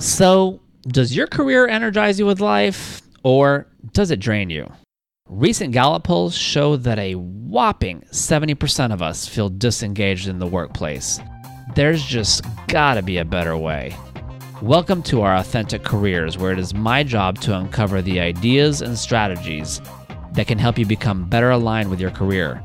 So, does your career energize you with life or does it drain you? Recent Gallup polls show that a whopping 70% of us feel disengaged in the workplace. There's just gotta be a better way. Welcome to our Authentic Careers, where it is my job to uncover the ideas and strategies that can help you become better aligned with your career.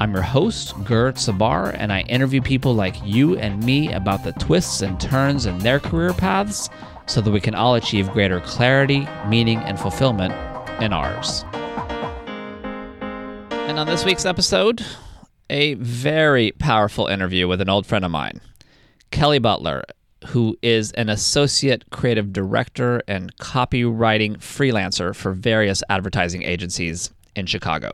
I'm your host, Gert Sabar, and I interview people like you and me about the twists and turns in their career paths so that we can all achieve greater clarity, meaning, and fulfillment in ours. And on this week's episode, a very powerful interview with an old friend of mine, Kelly Butler, who is an associate creative director and copywriting freelancer for various advertising agencies in Chicago.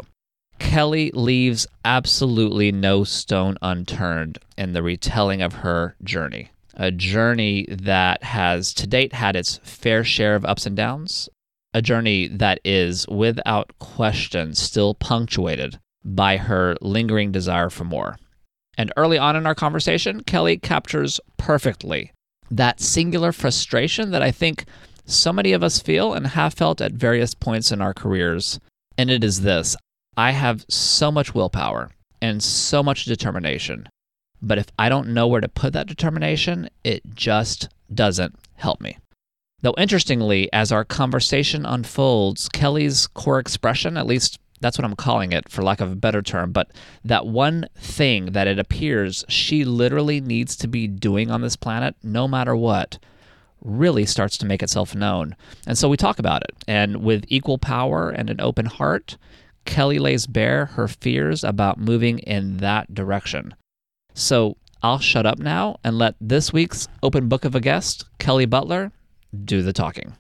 Kelly leaves absolutely no stone unturned in the retelling of her journey. A journey that has to date had its fair share of ups and downs, a journey that is without question still punctuated by her lingering desire for more. And early on in our conversation, Kelly captures perfectly that singular frustration that I think so many of us feel and have felt at various points in our careers. And it is this I have so much willpower and so much determination. But if I don't know where to put that determination, it just doesn't help me. Though interestingly, as our conversation unfolds, Kelly's core expression, at least that's what I'm calling it for lack of a better term, but that one thing that it appears she literally needs to be doing on this planet, no matter what, really starts to make itself known. And so we talk about it. And with equal power and an open heart, Kelly lays bare her fears about moving in that direction. So I'll shut up now and let this week's open book of a guest, Kelly Butler, do the talking.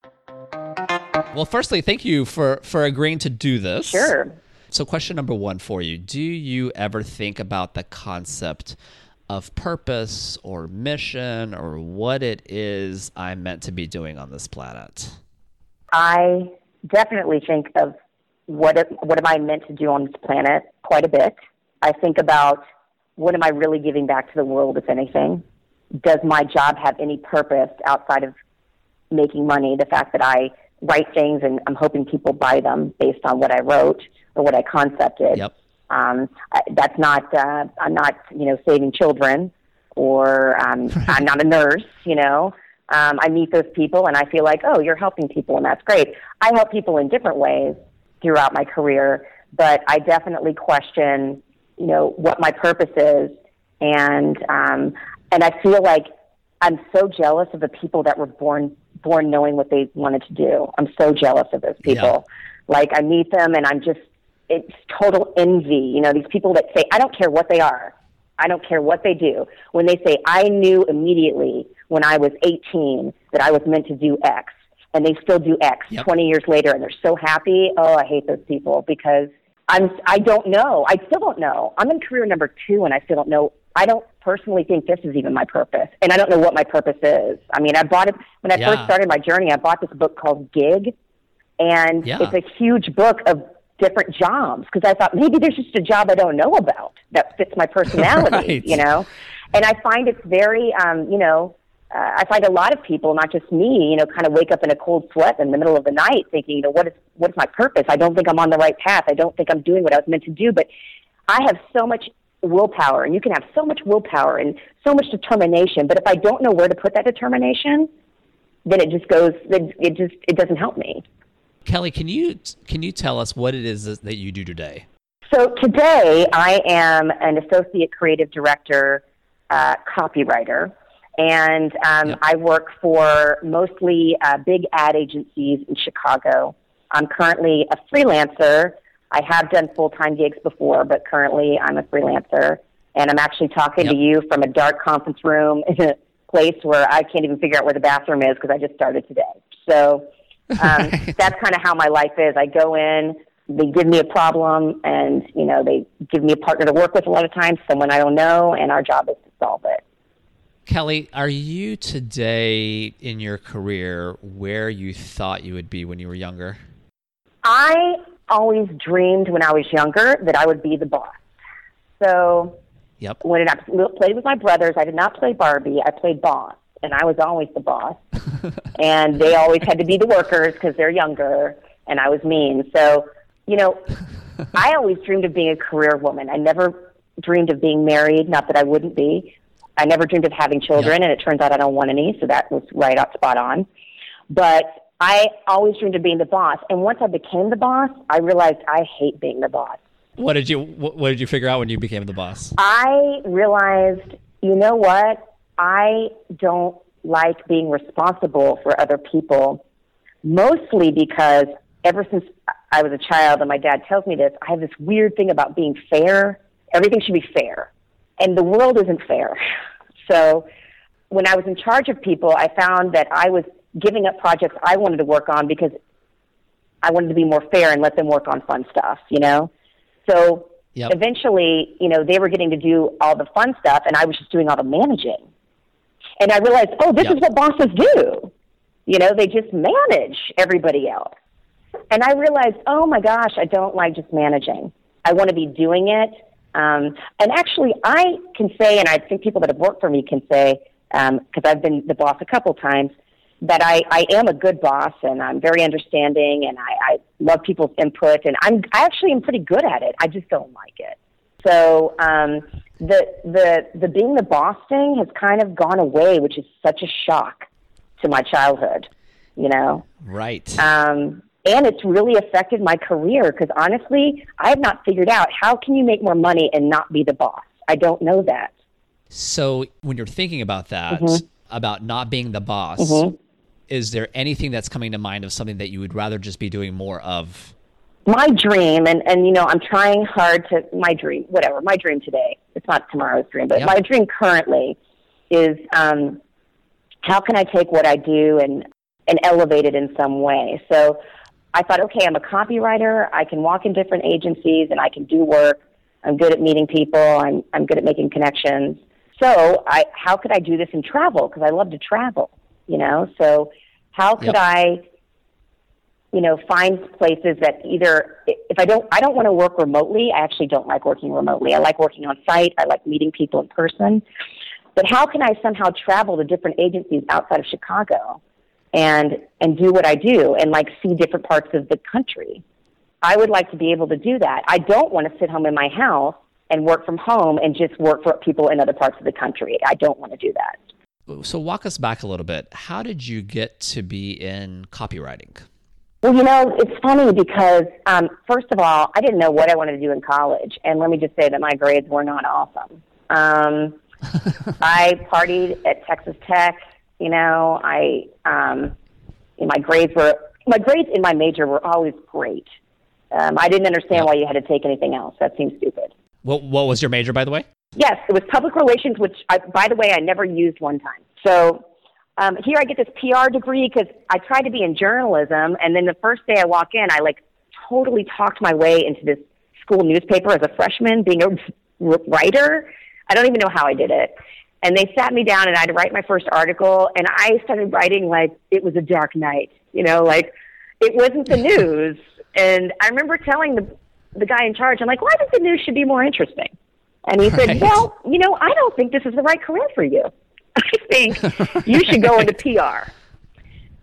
Well, firstly, thank you for for agreeing to do this. Sure. So, question number one for you: Do you ever think about the concept of purpose or mission or what it is I'm meant to be doing on this planet? I definitely think of what what am I meant to do on this planet quite a bit. I think about what am I really giving back to the world, if anything. Does my job have any purpose outside of making money? The fact that I write things and I'm hoping people buy them based on what I wrote or what I concepted. Yep. Um, that's not. Uh, I'm not. You know, saving children, or um, I'm not a nurse. You know, um, I meet those people and I feel like, oh, you're helping people, and that's great. I help people in different ways throughout my career, but I definitely question, you know, what my purpose is, and um, and I feel like I'm so jealous of the people that were born born knowing what they wanted to do. I'm so jealous of those people. Yeah. Like I meet them and I'm just it's total envy. You know, these people that say, I don't care what they are. I don't care what they do. When they say, I knew immediately when I was 18 that I was meant to do X, and they still do X yep. 20 years later, and they're so happy. Oh, I hate those people because I'm, I don't know. I still don't know. I'm in career number two, and I still don't know. I don't personally think this is even my purpose, and I don't know what my purpose is. I mean, I bought it when I yeah. first started my journey. I bought this book called Gig, and yeah. it's a huge book of different jobs because I thought maybe there's just a job I don't know about that fits my personality, right. you know. And I find it's very, um, you know, uh, I find a lot of people, not just me, you know, kind of wake up in a cold sweat in the middle of the night, thinking, you know, what is what is my purpose? I don't think I'm on the right path. I don't think I'm doing what I was meant to do. But I have so much willpower, and you can have so much willpower and so much determination. But if I don't know where to put that determination, then it just goes. It just it doesn't help me. Kelly, can you can you tell us what it is that you do today? So today I am an associate creative director, uh, copywriter, and um, yep. I work for mostly uh, big ad agencies in Chicago. I'm currently a freelancer. I have done full time gigs before, but currently I'm a freelancer, and I'm actually talking yep. to you from a dark conference room in a place where I can't even figure out where the bathroom is because I just started today. So um, that's kind of how my life is. I go in, they give me a problem, and you know they give me a partner to work with. A lot of times, someone I don't know, and our job is to solve it. Kelly, are you today in your career where you thought you would be when you were younger? I always dreamed when I was younger that I would be the boss. So yep. when I played with my brothers, I did not play Barbie. I played boss, and I was always the boss. and they always had to be the workers because they're younger, and I was mean. So, you know, I always dreamed of being a career woman. I never dreamed of being married. Not that I wouldn't be. I never dreamed of having children, and it turns out I don't want any. So that was right out spot on. But I always dreamed of being the boss. And once I became the boss, I realized I hate being the boss. What did you What did you figure out when you became the boss? I realized, you know what? I don't like being responsible for other people, mostly because ever since I was a child, and my dad tells me this, I have this weird thing about being fair. Everything should be fair, and the world isn't fair. So, when I was in charge of people, I found that I was giving up projects I wanted to work on because I wanted to be more fair and let them work on fun stuff, you know? So yep. eventually, you know, they were getting to do all the fun stuff and I was just doing all the managing. And I realized, oh, this yep. is what bosses do. You know, they just manage everybody else. And I realized, oh my gosh, I don't like just managing. I want to be doing it. Um, and actually, I can say, and I think people that have worked for me can say, because um, I've been the boss a couple times, that I, I am a good boss and I'm very understanding and I, I love people's input and I'm I actually am pretty good at it. I just don't like it. So um, the the the being the boss thing has kind of gone away, which is such a shock to my childhood. You know, right? Um, and it's really affected my career because honestly, I have not figured out how can you make more money and not be the boss. I don't know that. So when you're thinking about that, mm-hmm. about not being the boss. Mm-hmm is there anything that's coming to mind of something that you would rather just be doing more of? My dream, and, and you know, I'm trying hard to, my dream, whatever, my dream today, it's not tomorrow's dream, but yep. my dream currently is um, how can I take what I do and, and elevate it in some way? So I thought, okay, I'm a copywriter. I can walk in different agencies and I can do work. I'm good at meeting people. I'm, I'm good at making connections. So I, how could I do this in travel? Because I love to travel you know so how could yep. i you know find places that either if i don't i don't want to work remotely i actually don't like working remotely i like working on site i like meeting people in person but how can i somehow travel to different agencies outside of chicago and and do what i do and like see different parts of the country i would like to be able to do that i don't want to sit home in my house and work from home and just work for people in other parts of the country i don't want to do that so walk us back a little bit. How did you get to be in copywriting? Well, you know, it's funny because um, first of all, I didn't know what I wanted to do in college, and let me just say that my grades were not awesome. Um, I partied at Texas Tech. You know, I um, my grades were my grades in my major were always great. Um, I didn't understand why you had to take anything else. That seems stupid. What What was your major, by the way? Yes, it was public relations, which, I, by the way, I never used one time. So um, here I get this PR degree because I tried to be in journalism, and then the first day I walk in, I like totally talked my way into this school newspaper as a freshman, being a writer. I don't even know how I did it. And they sat me down, and I had to write my first article, and I started writing like it was a dark night, you know, like it wasn't the news. And I remember telling the the guy in charge, I'm like, why does the news should be more interesting? And he right. said, Well, you know, I don't think this is the right career for you. I think you should go into PR.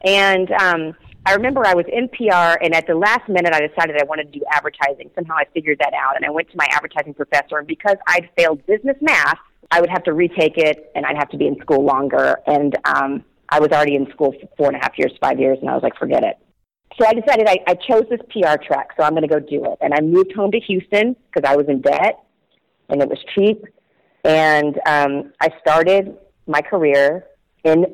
And um, I remember I was in PR, and at the last minute, I decided I wanted to do advertising. Somehow I figured that out, and I went to my advertising professor. And because I'd failed business math, I would have to retake it, and I'd have to be in school longer. And um, I was already in school for four and a half years, five years, and I was like, forget it. So I decided I, I chose this PR track, so I'm going to go do it. And I moved home to Houston because I was in debt and it was cheap. And um, I started my career in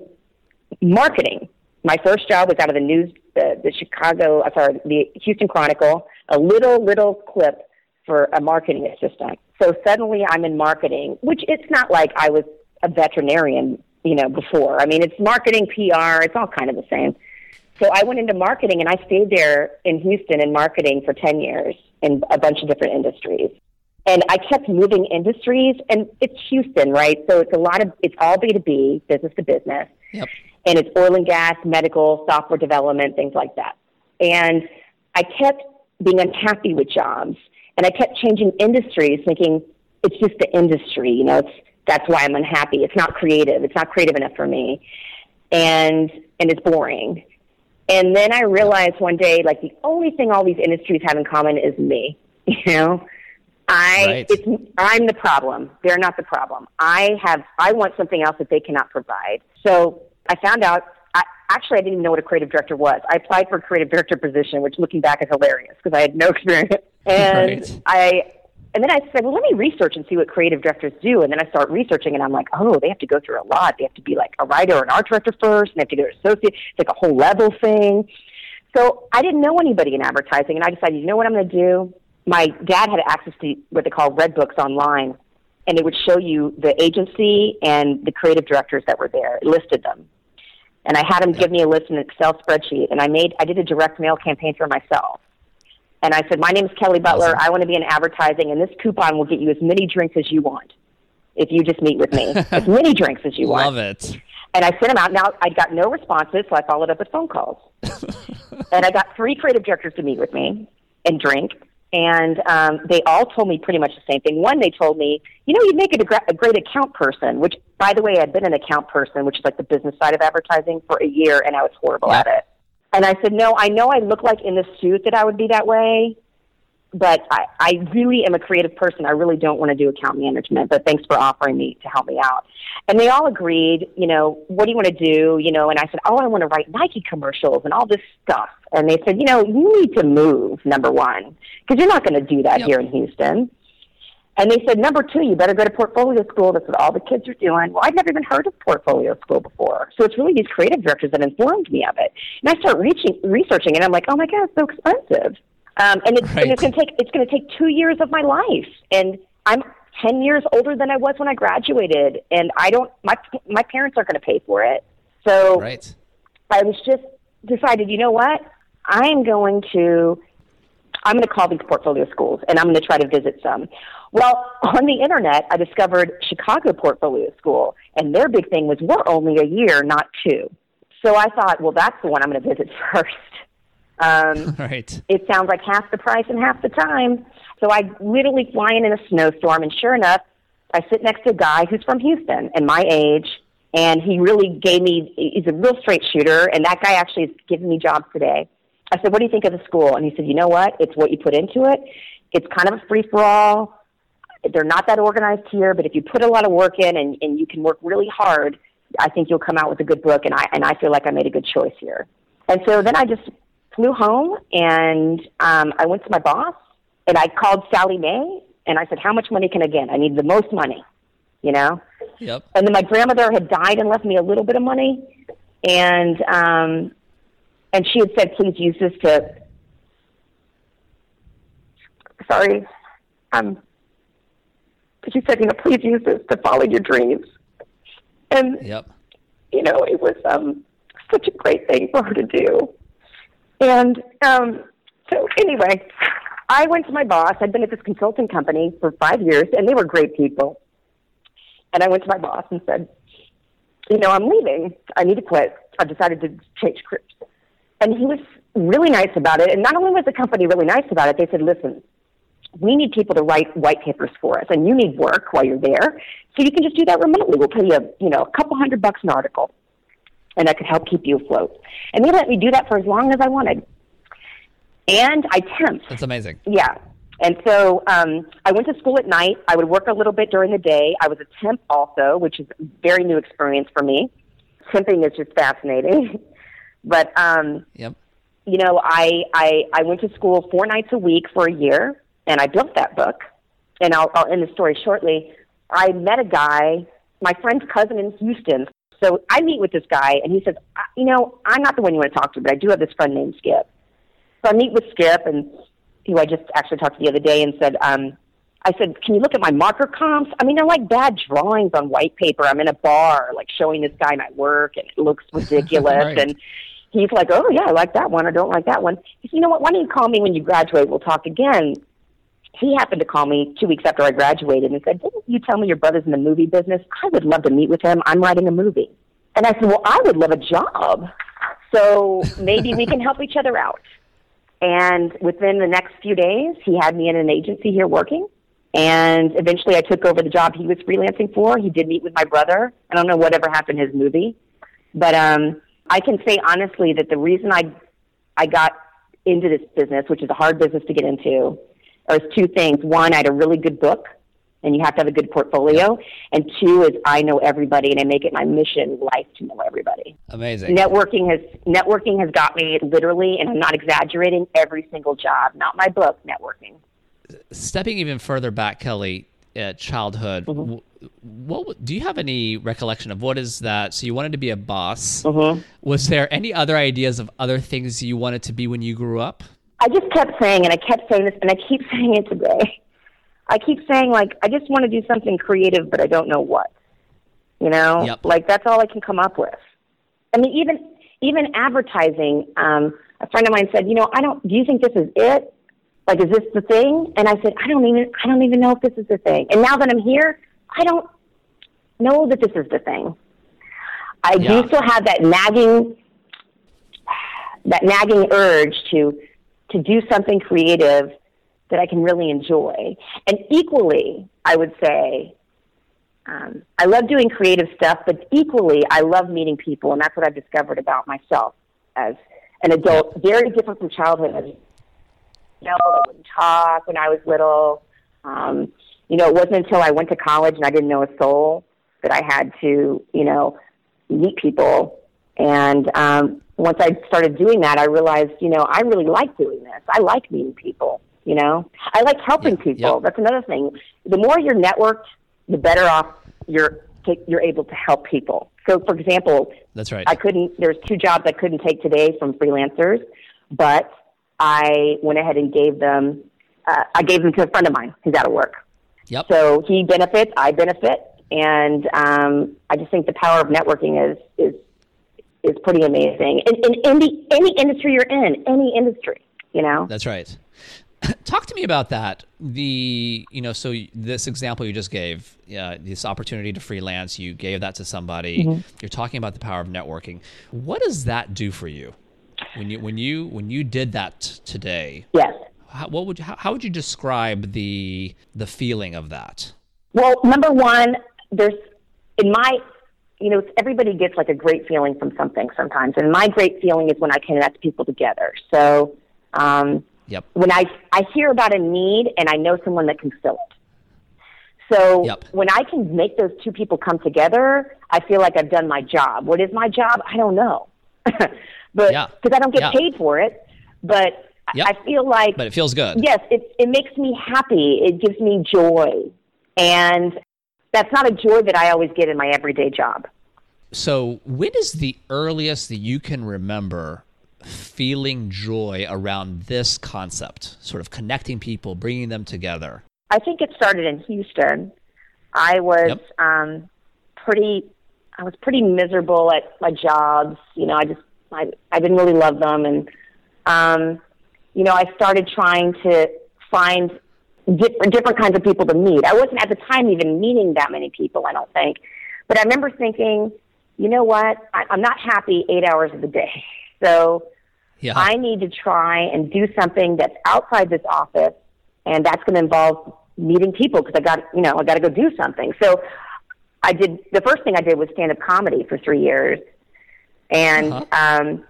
marketing. My first job was out of the news, the, the Chicago, uh, sorry, the Houston Chronicle, a little, little clip for a marketing assistant. So suddenly I'm in marketing, which it's not like I was a veterinarian, you know, before. I mean, it's marketing, PR, it's all kind of the same. So I went into marketing and I stayed there in Houston in marketing for 10 years in a bunch of different industries and I kept moving industries, and it's Houston, right? So it's a lot of it's all B two B, business to business, yep. and it's oil and gas, medical, software development, things like that. And I kept being unhappy with jobs, and I kept changing industries, thinking it's just the industry, you know. It's that's why I'm unhappy. It's not creative. It's not creative enough for me. And and it's boring. And then I realized one day, like the only thing all these industries have in common is me. You know, I Right. it's I'm the problem. They're not the problem. I have I want something else that they cannot provide. So I found out. I, actually, I didn't even know what a creative director was. I applied for a creative director position, which looking back is hilarious because I had no experience. And Right. I and then I said, well, let me research and see what creative directors do. And then I start researching, and I'm like, oh, they have to go through a lot. They have to be like a writer or an art director first, and they have to go to associate. It's like a whole level thing. So I didn't know anybody in advertising, and I decided, you know what I'm going to do? My dad had access to what they call Red Books online, and it would show you the agency and the creative directors that were there. It listed them. And I had him give me a list in an Excel spreadsheet, and I made I did a direct mail campaign for myself. And I said, My name is Kelly Butler. Awesome. I want to be in advertising, and this coupon will get you as many drinks as you want if you just meet with me. as many drinks as you want. Love it. And I sent them out. Now I got no responses, so I followed up with phone calls. and I got three creative directors to meet with me and drink. And um, they all told me pretty much the same thing. One, they told me, you know, you'd make it a, gra- a great account person, which, by the way, I'd been an account person, which is like the business side of advertising, for a year, and I was horrible Yeah. at it. And I said, no, I know I look like in the suit that I would be that way, but I, I really am a creative person. I really don't want to do account management, but thanks for offering me to help me out. And they all agreed, you know, what do you want to do? You know, and I said, oh, I want to write Nike commercials and all this stuff. And they said, you know, you need to move, number one, because you're not going to do that Yep. here in Houston. And they said, number two, you better go to portfolio school. That's what all the kids are doing. Well, I'd never even heard of portfolio school before. So it's really these creative directors that informed me of it. And I start reaching, researching, and I'm like, oh my God, it's so expensive. Um, and it's, Right. and it's going to take it's going to take two years of my life, and I'm ten years older than I was when I graduated, and I don't my my parents aren't going to pay for it. So Right. I was just decided, you know what? I'm going to I'm going to call these portfolio schools and I'm going to try to visit some. Well, on the internet, I discovered Chicago Portfolio School, and their big thing was we're only a year, not two. So I thought, well, that's the one I'm going to visit first. Um, Right. it sounds like half the price and half the time. So I literally fly in in a snowstorm, and sure enough, I sit next to a guy who's from Houston and my age, and he really gave me. He's a real straight shooter, and that guy actually is giving me jobs today. I said, "What do you think of the school?" And he said, "You know what? It's what you put into it. It's kind of a free for all. They're not that organized here, but if you put a lot of work in and, and you can work really hard, I think you'll come out with a good book. And I and I feel like I made a good choice here. And so then I just flew home and um, I went to my boss and I called Sallie Mae and I said, "How much money can I get? I need the most money." You know. Yep. And then my grandmother had died and left me a little bit of money, and um, and she had said, "Please use this to." Sorry, um, she said, "You know, please use this to follow your dreams." And Yep. you know, it was um, such a great thing for her to do. And um, so, anyway, I went to my boss. I'd been at this consulting company for five years, and they were great people. And I went to my boss and said, You know, I'm leaving. I need to quit. I've decided to change careers. And he was really nice about it. And not only was the company really nice about it, they said, Listen, we need people to write white papers for us, and you need work while you're there, so you can just do that remotely. We'll pay you, you know, a couple hundred bucks an article, and that could help keep you afloat. And they let me do that for as long as I wanted. And I temped. That's amazing. Yeah. And so um, I went to school at night. I would work a little bit during the day. I was a temp also, which is a very new experience for me. Temping is just fascinating. but um, Yep. you know, I, I I went to school four nights a week for a year, and I built that book. And I'll, I'll end the story shortly. I met a guy, my friend's cousin in Houston. So I meet with this guy, and he says, "I- "You know, I'm not the one you want to talk to, but I do have this friend named Skip." So I meet with Skip, and who I just actually talked to the other day, and said, um, "I said, can you look at my marker comps? I mean, they're like bad drawings on white paper. I'm in a bar, like showing this guy my work, and it looks ridiculous." Right. And he's like, "Oh yeah, I like that one. I don't like that one." He said, "You know what? Why don't you call me when you graduate? We'll talk again." He happened to call me two weeks after I graduated and said, "Didn't you tell me your brother's in the movie business? I would love to meet with him. I'm writing a movie." And I said, "Well, I would love a job, so maybe we can help each other out." And within the next few days, he had me in an agency here working. And eventually I took over the job he was freelancing for. He did meet with my brother. I don't know whatever happened to his movie. But um, I can say honestly that the reason I I got into this business, which is a hard business to get into, is two things. One, I had a really good book, and you have to have a good portfolio. And two is I know everybody, and I make it my mission life to know everybody. Amazing. Networking has networking has got me literally, and I'm not exaggerating, every single job. Not my book, networking. Stepping even further back, Kelly, uh, childhood. Mm-hmm. What do you have any recollection of what is that? So you wanted to be a boss. Mm-hmm. Was there any other ideas of other things you wanted to be when you grew up? I just kept saying, and I kept saying this, and I keep saying it today. I keep saying like I just want to do something creative, but I don't know what. You know, Yep. like that's all I can come up with. I mean, even even advertising. Um, a friend of mine said, you know, I don't. Do you think this is it? Like, is this the thing? And I said, I don't even. I don't even know if this is the thing. And now that I'm here, I don't know that this is the thing. I Yeah. do still have that nagging, that nagging urge to to do something creative that I can really enjoy. And equally, I would say, um, I love doing creative stuff, but equally, I love meeting people, and that's what I've discovered about myself as an adult. Very different from childhood. As you know, I wouldn't talk when I was little. Um, you know, it wasn't until I went to college and I didn't know a soul that I had to, you know, meet people. And um, once I started doing that, I realized, you know, I really like doing this. I like meeting people. You know, I like helping Yeah, people. yeah. That's another thing. The more you're networked, the better off you're you're able to help people. So, for example, That's right. I couldn't. There's two jobs I couldn't take today from freelancers, but I went ahead and gave them. Uh, I gave them to a friend of mine who's out of work. yep. So he benefits, I benefit, and um, I just think the power of networking is is is pretty amazing. In, in, in the any industry you're in, any industry, you know. That's right. Talk to me about that. The you know, so this example you just gave, uh, this opportunity to freelance, you gave that to somebody. Mm-hmm. You're talking about the power of networking. What does that do for you when you when you when you did that today? Yes. How, what would how, how would you describe the the feeling of that? Well, number one, there's in my, you know, everybody gets like a great feeling from something sometimes, and my great feeling is when I connect people together. So, um, Yep. when I I hear about a need and I know someone that can fill it. So Yep. when I can make those two people come together, I feel like I've done my job. What is my job? I don't know, but Yeah. because I don't get Yeah. paid for it, but I- Yep. I feel like But it feels good. Yes, it it makes me happy. It gives me joy, and that's not a joy that I always get in my everyday job. So, when is the earliest that you can remember feeling joy around this concept, sort of connecting people, bringing them together? I think it started in Houston. I was Yep. um, pretty, I was pretty miserable at my jobs. You know, I just, I, I didn't really love them, and um, you know, I started trying to find different different kinds of people to meet. I wasn't at the time even meeting that many people. I don't think, but I remember thinking, you know what? I, I'm not happy eight hours of the day, so. Yeah. I need to try and do something that's outside this office, and that's going to involve meeting people because I got, you know, I got to go do something. So I did. The first thing I did was stand up comedy for three years, and Uh-huh. um,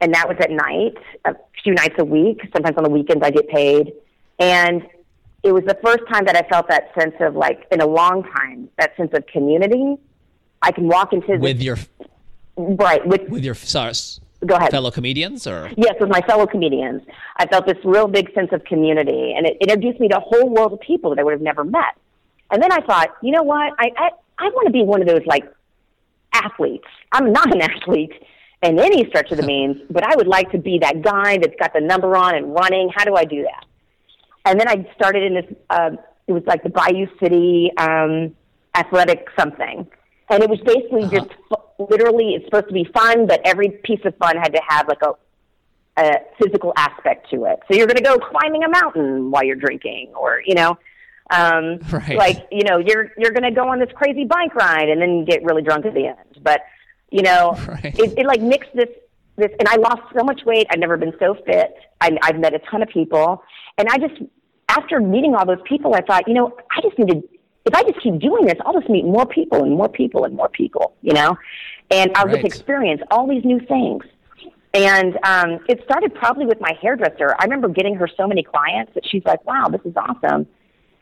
and that was at night, a few nights a week. Sometimes on the weekends I get paid, and it was the first time that I felt that sense of like in a long time that sense of community. I can walk into with your right with with your sorry, go ahead fellow comedians or Yes, with my fellow comedians. I felt this real big sense of community, and it introduced me to a whole world of people that I would have never met. And then I thought, you know what? I I, I want to be one of those like athletes. I'm not an athlete in any stretch of the means, but I would like to be that guy that's got the number on and running. How do I do that? And then I started in this. Uh, it was like the Bayou City um, athletic something, and it was basically Uh-huh. just f- literally. It's supposed to be fun, but every piece of fun had to have like a a physical aspect to it. So you're going to go climbing a mountain while you're drinking, or you know, um, Right. like you know, you're you're going to go on this crazy bike ride and then get really drunk at the end. But you know, Right. it, it like mixed this this, and I lost so much weight. I've never been so fit. I, I've met a ton of people, and I just after meeting all those people, I thought, you know, I just need to. If I just keep doing this, I'll just meet more people and more people and more people. You know, and I'll Right. to experience all these new things. And um, it started probably with my hairdresser. I remember getting her so many clients that she's like, "Wow, this is awesome."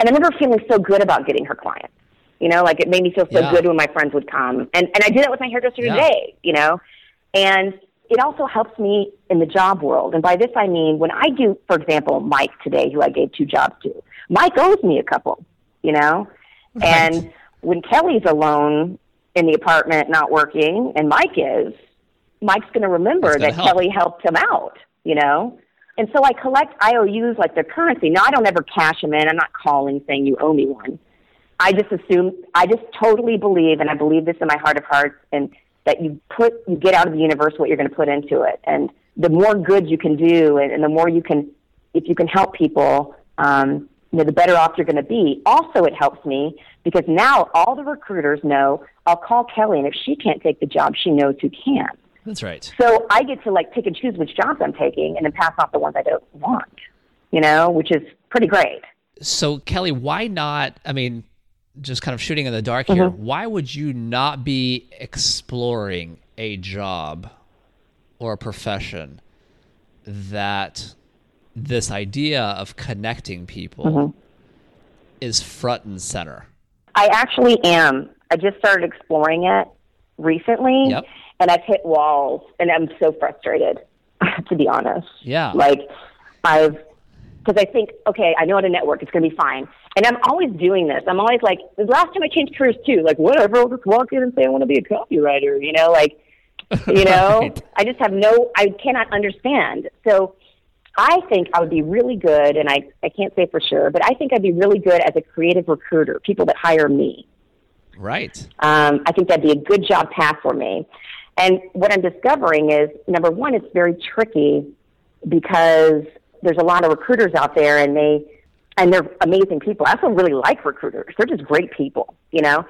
And I remember feeling so good about getting her clients. You know, like it made me feel so Yeah. good when my friends would come. And and I did that with my hairdresser Yeah. today. You know, and it also helps me in the job world. And by this I mean when I do, for example, Mike today, who I gave two jobs to. Mike owes me a couple. You know, Right. and when Kelly's alone in the apartment not working, and Mike is, Mike's going to remember that help. Kelly helped him out, you know? And so I collect IOUs like their currency. Now, I don't ever cash them in. I'm not calling saying you owe me one. I just assume, I just totally believe, and I believe this in my heart of hearts, and that you put, you get out of the universe what you're going to put into it. And the more good you can do, and, and the more you can, if you can help people, um, you know, the better off you're going to be. Also, it helps me because now all the recruiters know I'll call Kelly, and if she can't take the job, she knows who can. That's right. So I get to like pick and choose which jobs I'm taking, and then pass off the ones I don't want. You know, which is pretty great. So, Kelly, why not? I mean, just kind of shooting in the dark here. Mm-hmm. Why would you not be exploring a job or a profession that this idea of connecting people Mm-hmm. is front and center? I actually am. I just started exploring it recently, Yep. and I've hit walls, and I'm so frustrated, to be honest. Yeah. Like, I've, because I think, okay, I know how to network, it's going to be fine. And I'm always doing this. I'm always like, the last time I changed careers too, like, whatever, I'll just walk in and say I want to be a copywriter, you know, like, you know, Right. I just have no, I cannot understand. So I think I would be really good, and I, I can't say for sure, but I think I'd be really good as a creative recruiter, people that hire me. Right. Um, I think that'd be a good job path for me. And what I'm discovering is number one, it's very tricky because there's a lot of recruiters out there, and they and they're amazing people. I also really like recruiters; they're just great people, you know.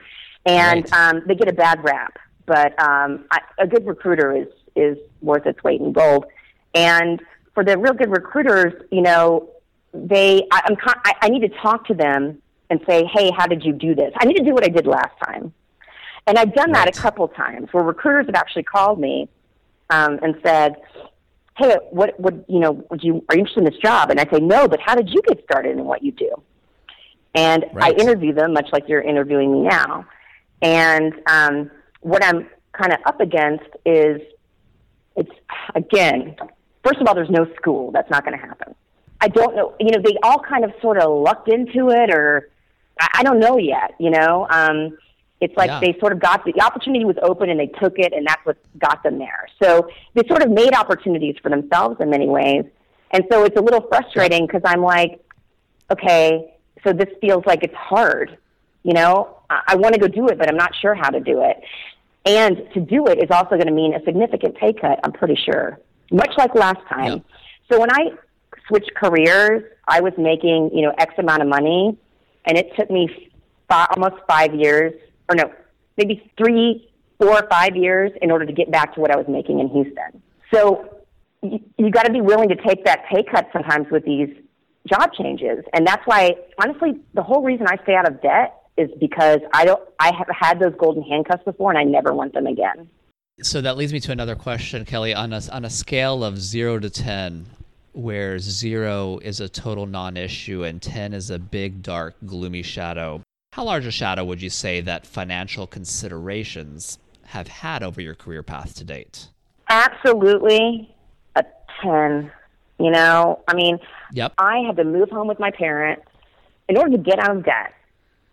And Right. um, they get a bad rap, but um, I, a good recruiter is is worth its weight in gold. And for the real good recruiters, you know, they I, I'm con- I, I need to talk to them and say, hey, how did you do this? I need to do what I did last time. And I've done that a couple times where recruiters have actually called me um, and said, "Hey, what would you know? Would you are you interested in this job?" And I say, "No, but how did you get started in what you do?" And Right. I interview them, much like you're interviewing me now. And um, what I'm kind of up against is, it's again, first of all, there's no school. That's not going to happen. I don't know. You know, they all kind of sort of lucked into it, or I, I don't know yet. You know, um, it's like Yeah. they sort of got the, the opportunity was open and they took it, and that's what got them there. So they sort of made opportunities for themselves in many ways, and so it's a little frustrating because I'm like, okay, so this feels like it's hard. You know, I, I want to go do it, but I'm not sure how to do it. And to do it is also going to mean a significant pay cut, I'm pretty sure, much like last time. Yeah. So when I switched careers, I was making, you know, X amount of money, and it took me fi- almost five years, or no, maybe three, four or five years in order to get back to what I was making in Houston. So you, you got to be willing to take that pay cut sometimes with these job changes. And that's why, honestly, the whole reason I stay out of debt is because I don't, I have had those golden handcuffs before and I never want them again. So that leads me to another question, Kelly. On a, on a scale of zero to 10, where zero is a total non issue and 10 is a big, dark, gloomy shadow, how large a shadow would you say that financial considerations have had over your career path to date? Absolutely a 10. You know, I mean, Yep. I had to move home with my parents in order to get out of debt.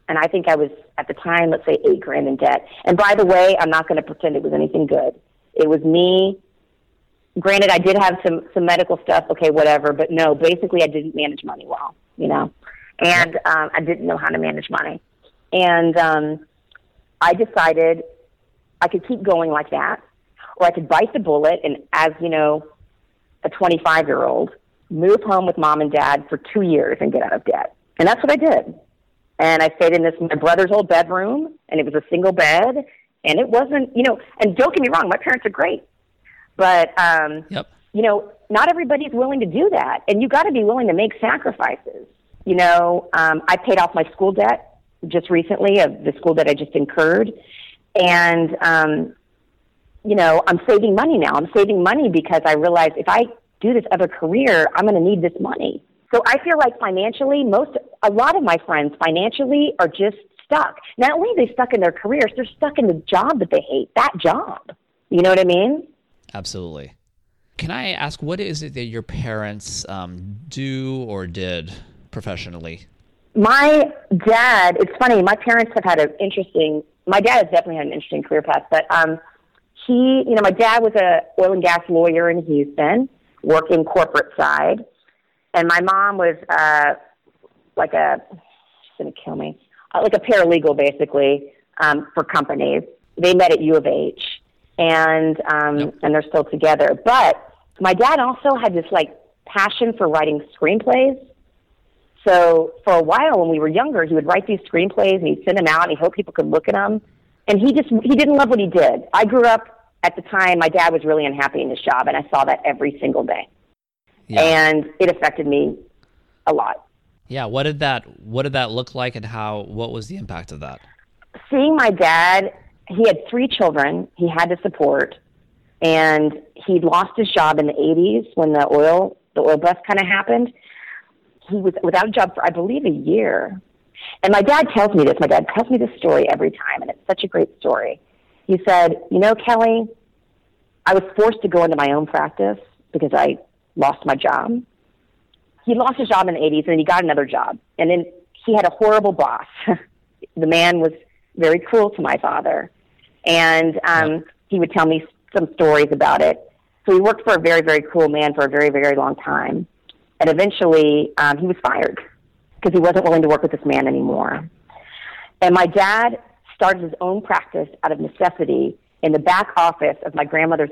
And I think I was, at the time, let's say eight grand in debt. And by the way, I'm not going to pretend it was anything good. It was me. Granted, I did have some, some medical stuff, okay, whatever, but no, basically I didn't manage money well, you know, and um, I didn't know how to manage money. And um, I decided I could keep going like that, or I could bite the bullet and, as you know, a 25 year old, move home with mom and dad for two years and get out of debt. And that's what I did. And I stayed in this my brother's old bedroom, and it was a single bed, and it wasn't, you know. And don't get me wrong, my parents are great, but um, Yep. you know, not everybody's willing to do that, and you got to be willing to make sacrifices. You know, um, I paid off my school debt just recently of the school debt I just incurred, and um, you know, I'm saving money now. I'm saving money because I realize if I do this other career, I'm going to need this money. So I feel like financially, most, a lot of my friends financially are just stuck. Not only are they stuck in their careers, they're stuck in the job that they hate, that job. You know what I mean? Absolutely. Can I ask, what is it that your parents um, do or did professionally? My dad, it's funny, my parents have had an interesting, my dad has definitely had an interesting career path, but um, he, you know, my dad was a oil and gas lawyer in Houston, working corporate side, and my mom was uh, like a, she's to kill me, uh, like a paralegal basically um, for companies. They met at U of H, and um, yep. and they're still together. But my dad also had this like passion for writing screenplays. So for a while when we were younger, he would write these screenplays and he'd send them out and he hoped people could look at them. And he just he didn't love what he did. I grew up at the time. My dad was really unhappy in his job, and I saw that every single day. Yeah. And it affected me a lot. Yeah, what did that what did that look like, and how what was the impact of that? Seeing my dad, he had three children he had to support, and he lost his job in the 80s when the oil the oil bust kind of happened. He was without a job for I believe a year. And my dad tells me this. My dad tells me this story every time, and it's such a great story. He said, "You know, Kelly, I was forced to go into my own practice because I lost my job. He lost his job in the 80s, and then he got another job. And then he had a horrible boss. the man was very cruel to my father, and um, he would tell me some stories about it. So he worked for a very, very cruel man for a very, very long time. And eventually, um, he was fired because he wasn't willing to work with this man anymore. And my dad started his own practice out of necessity in the back office of my grandmother's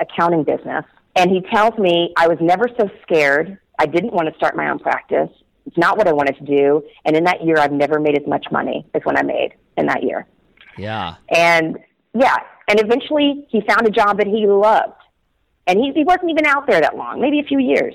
accounting business. And he tells me I was never so scared. I didn't want to start my own practice. It's not what I wanted to do. And in that year, I've never made as much money as when I made in that year. Yeah. And yeah, and eventually he found a job that he loved. And he, he wasn't even out there that long, maybe a few years.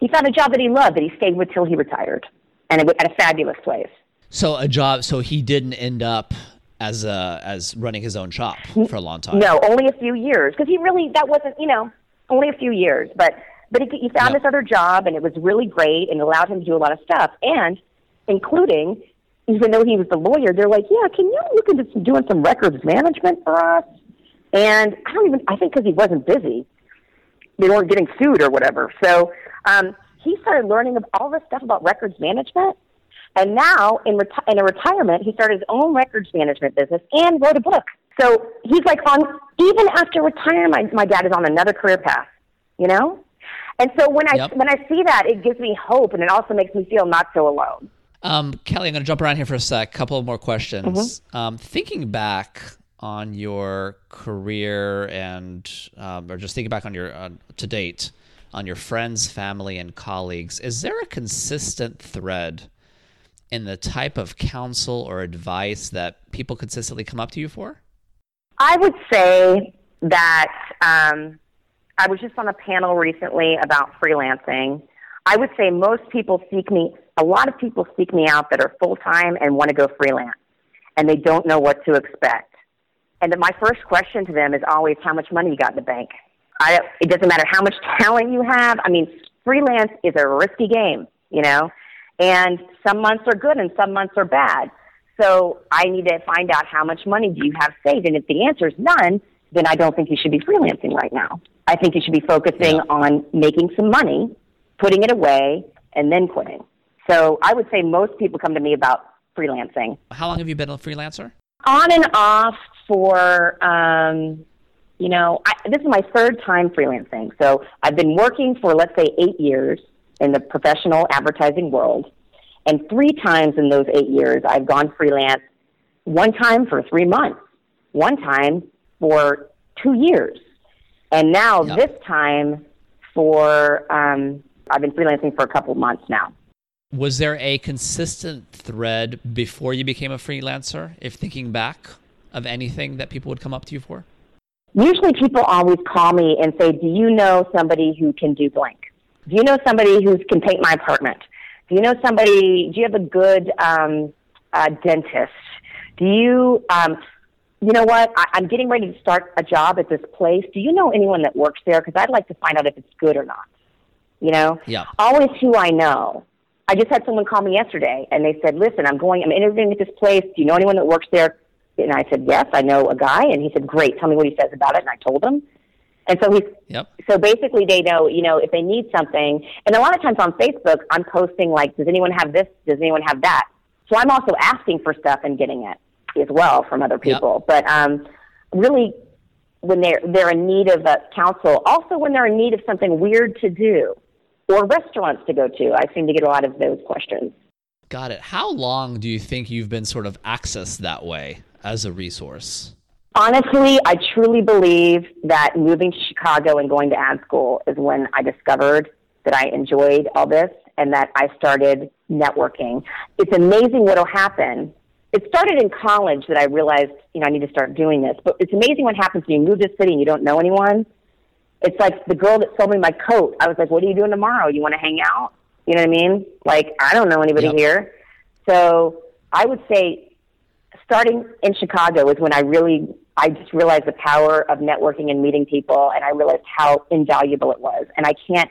He found a job that he loved that he stayed with till he retired, and it, at a fabulous place. So a job. So he didn't end up as a, as running his own shop for a long time. No, only a few years because he really that wasn't you know only a few years, but but he, he found yep. this other job and it was really great and allowed him to do a lot of stuff and including even though he was the lawyer, they're like, yeah, can you look into some, doing some records management for us? And I don't even I think because he wasn't busy, they weren't getting sued or whatever. So um, he started learning of all this stuff about records management and now, in, reti- in a retirement, he started his own records management business and wrote a book. So he's like on, even after retirement, my, my dad is on another career path, you know? And so when I, yep. when I see that, it gives me hope and it also makes me feel not so alone. Um, Kelly, I'm going to jump around here for a sec. Couple more questions. Mm-hmm. Um, thinking back on your career and, um, or just thinking back on your, uh, to date, on your friends, family, and colleagues, is there a consistent thread in the type of counsel or advice that people consistently come up to you for? I would say that um, I was just on a panel recently about freelancing. I would say most people seek me, a lot of people seek me out that are full time and want to go freelance, and they don't know what to expect. And my first question to them is always, How much money you got in the bank? I, it doesn't matter how much talent you have. I mean, freelance is a risky game, you know? And some months are good and some months are bad. So I need to find out how much money do you have saved. And if the answer is none, then I don't think you should be freelancing right now. I think you should be focusing yeah. on making some money, putting it away, and then quitting. So I would say most people come to me about freelancing. How long have you been a freelancer? On and off for, um, you know, I, this is my third time freelancing. So I've been working for, let's say, eight years in the professional advertising world. And three times in those eight years, I've gone freelance. One time for three months, one time for two years, and now yep. this time for um, I've been freelancing for a couple months now. Was there a consistent thread before you became a freelancer? If thinking back of anything that people would come up to you for? Usually, people always call me and say, "Do you know somebody who can do blank?" Do you know somebody who can paint my apartment? Do you know somebody? Do you have a good um, uh, dentist? Do you? Um, you know what? I, I'm getting ready to start a job at this place. Do you know anyone that works there? Because I'd like to find out if it's good or not. You know, Yeah. always who I know. I just had someone call me yesterday, and they said, "Listen, I'm going. I'm interviewing at this place. Do you know anyone that works there?" And I said, "Yes, I know a guy." And he said, "Great. Tell me what he says about it." And I told him. And so he's Yep. so basically they know, you know, if they need something. And a lot of times on Facebook, I'm posting like, "Does anyone have this? Does anyone have that?" So I'm also asking for stuff and getting it as well from other Yep. people. But um, really, when they're they're in need of a counsel, also when they're in need of something weird to do or restaurants to go to, I seem to get a lot of those questions. Got it. How long do you think you've been sort of accessed that way as a resource? Honestly, I truly believe that moving to Chicago and going to ad school is when I discovered that I enjoyed all this and that I started networking. It's amazing what'll happen. It started in college that I realized, you know, I need to start doing this. But it's amazing what happens when you move to a city and you don't know anyone. It's like the girl that sold me my coat. I was like, "What are you doing tomorrow? You want to hang out?" You know what I mean? Like, I don't know anybody Yep. here. So, I would say starting in Chicago is when I really I just realized the power of networking and meeting people and I realized how invaluable it was. And I can't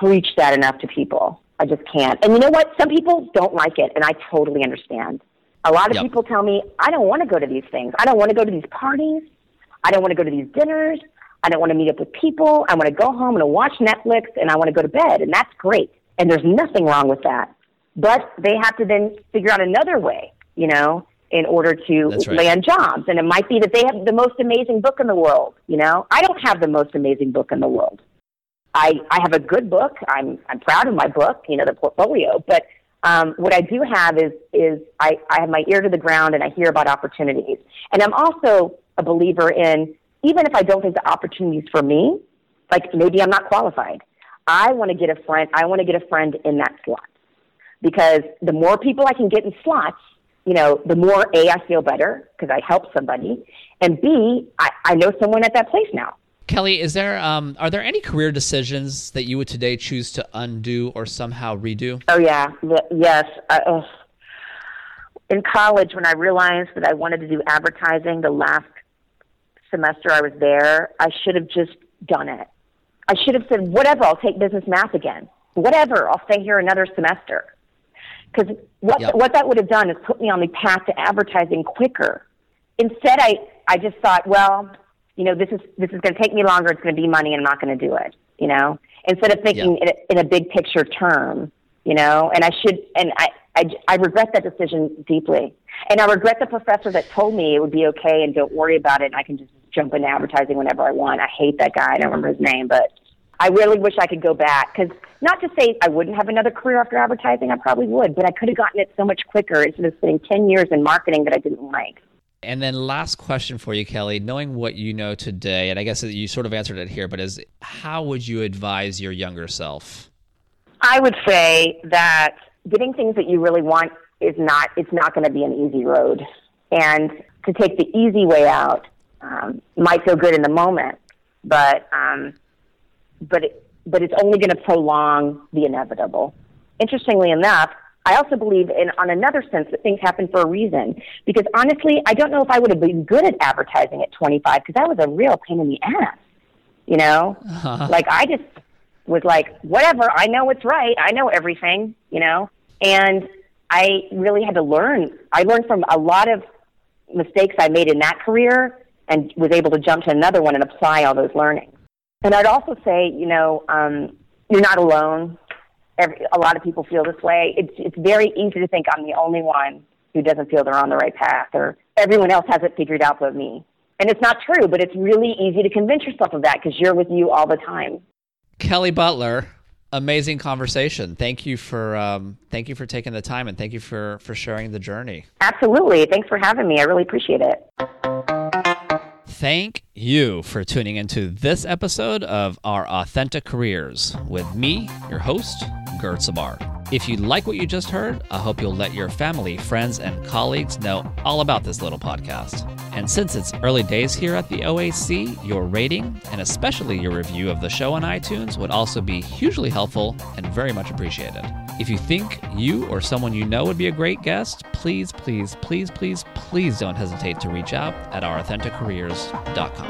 preach that enough to people. I just can't. And you know what? Some people don't like it and I totally understand. A lot of Yep. people tell me, I don't want to go to these things. I don't want to go to these parties. I don't want to go to these dinners. I don't want to meet up with people. I want to go home and watch Netflix and I want to go to bed. And that's great. And there's nothing wrong with that. But they have to then figure out another way, you know, in order to right. land jobs. And it might be that they have the most amazing book in the world, you know. I don't have the most amazing book in the world. I, I have a good book. I'm I'm proud of my book, you know, the portfolio. But um, what I do have is is I, I have my ear to the ground and I hear about opportunities. And I'm also a believer in even if I don't think the opportunities for me, like maybe I'm not qualified. I want to get a friend. I want to get a friend in that slot because the more people I can get in slots, you know, the more a I feel better because I help somebody, and b I, I know someone at that place now. Kelly, is there um, are there any career decisions that you would today choose to undo or somehow redo? Oh yeah, Y- yes. I. In college, when I realized that I wanted to do advertising, the last semester I was there, I should have just done it. I should have said, "Whatever, I'll take business math again. Whatever, I'll stay here another semester." Because what Yep. what that would have done is put me on the path to advertising quicker. Instead, I I just thought, well, you know, this is this is going to take me longer. It's going to be money, and I'm not going to do it. You know, instead of thinking in, a, in a big picture term, you know, and I should, and I, I I regret that decision deeply, and I regret the professor that told me it would be okay and don't worry about it, and I can just jump into advertising whenever I want. I hate that guy. I don't remember his name, but I really wish I could go back because not to say I wouldn't have another career after advertising, I probably would, but I could have gotten it so much quicker instead of spending ten years in marketing that I didn't like. And then last question for you, Kelly. Knowing what you know today, and I guess you sort of answered it here, but is how would you advise your younger self? I would say that getting things that you really want is not it's not going to be an easy road, and to take the easy way out um, might feel good in the moment, but um, but it, but it's only going to prolong the inevitable. Interestingly enough, I also believe in on another sense that things happen for a reason. Because honestly, I don't know if I would have been good at advertising at 25 because that was a real pain in the ass. You know, uh-huh. like I just was like, whatever. I know what's right. I know everything. You know, and I really had to learn. I learned from a lot of mistakes I made in that career and was able to jump to another one and apply all those learnings. And I'd also say, you know, um, you're not alone. Every, a lot of people feel this way. It's it's very easy to think I'm the only one who doesn't feel they're on the right path, or everyone else has it figured out but me. And it's not true, but it's really easy to convince yourself of that because you're with you all the time. Kelly Butler, amazing conversation. Thank you for um, thank you for taking the time and thank you for for sharing the journey. Absolutely. Thanks for having me. I really appreciate it. Thank you for tuning into this episode of Our Authentic Careers with me, your host, Gert Sabar. If you like what you just heard, I hope you'll let your family, friends, and colleagues know all about this little podcast. And since it's early days here at the OAC, your rating and especially your review of the show on iTunes would also be hugely helpful and very much appreciated. If you think you or someone you know would be a great guest, please, please, please, please, please don't hesitate to reach out at ourauthenticcareers.com.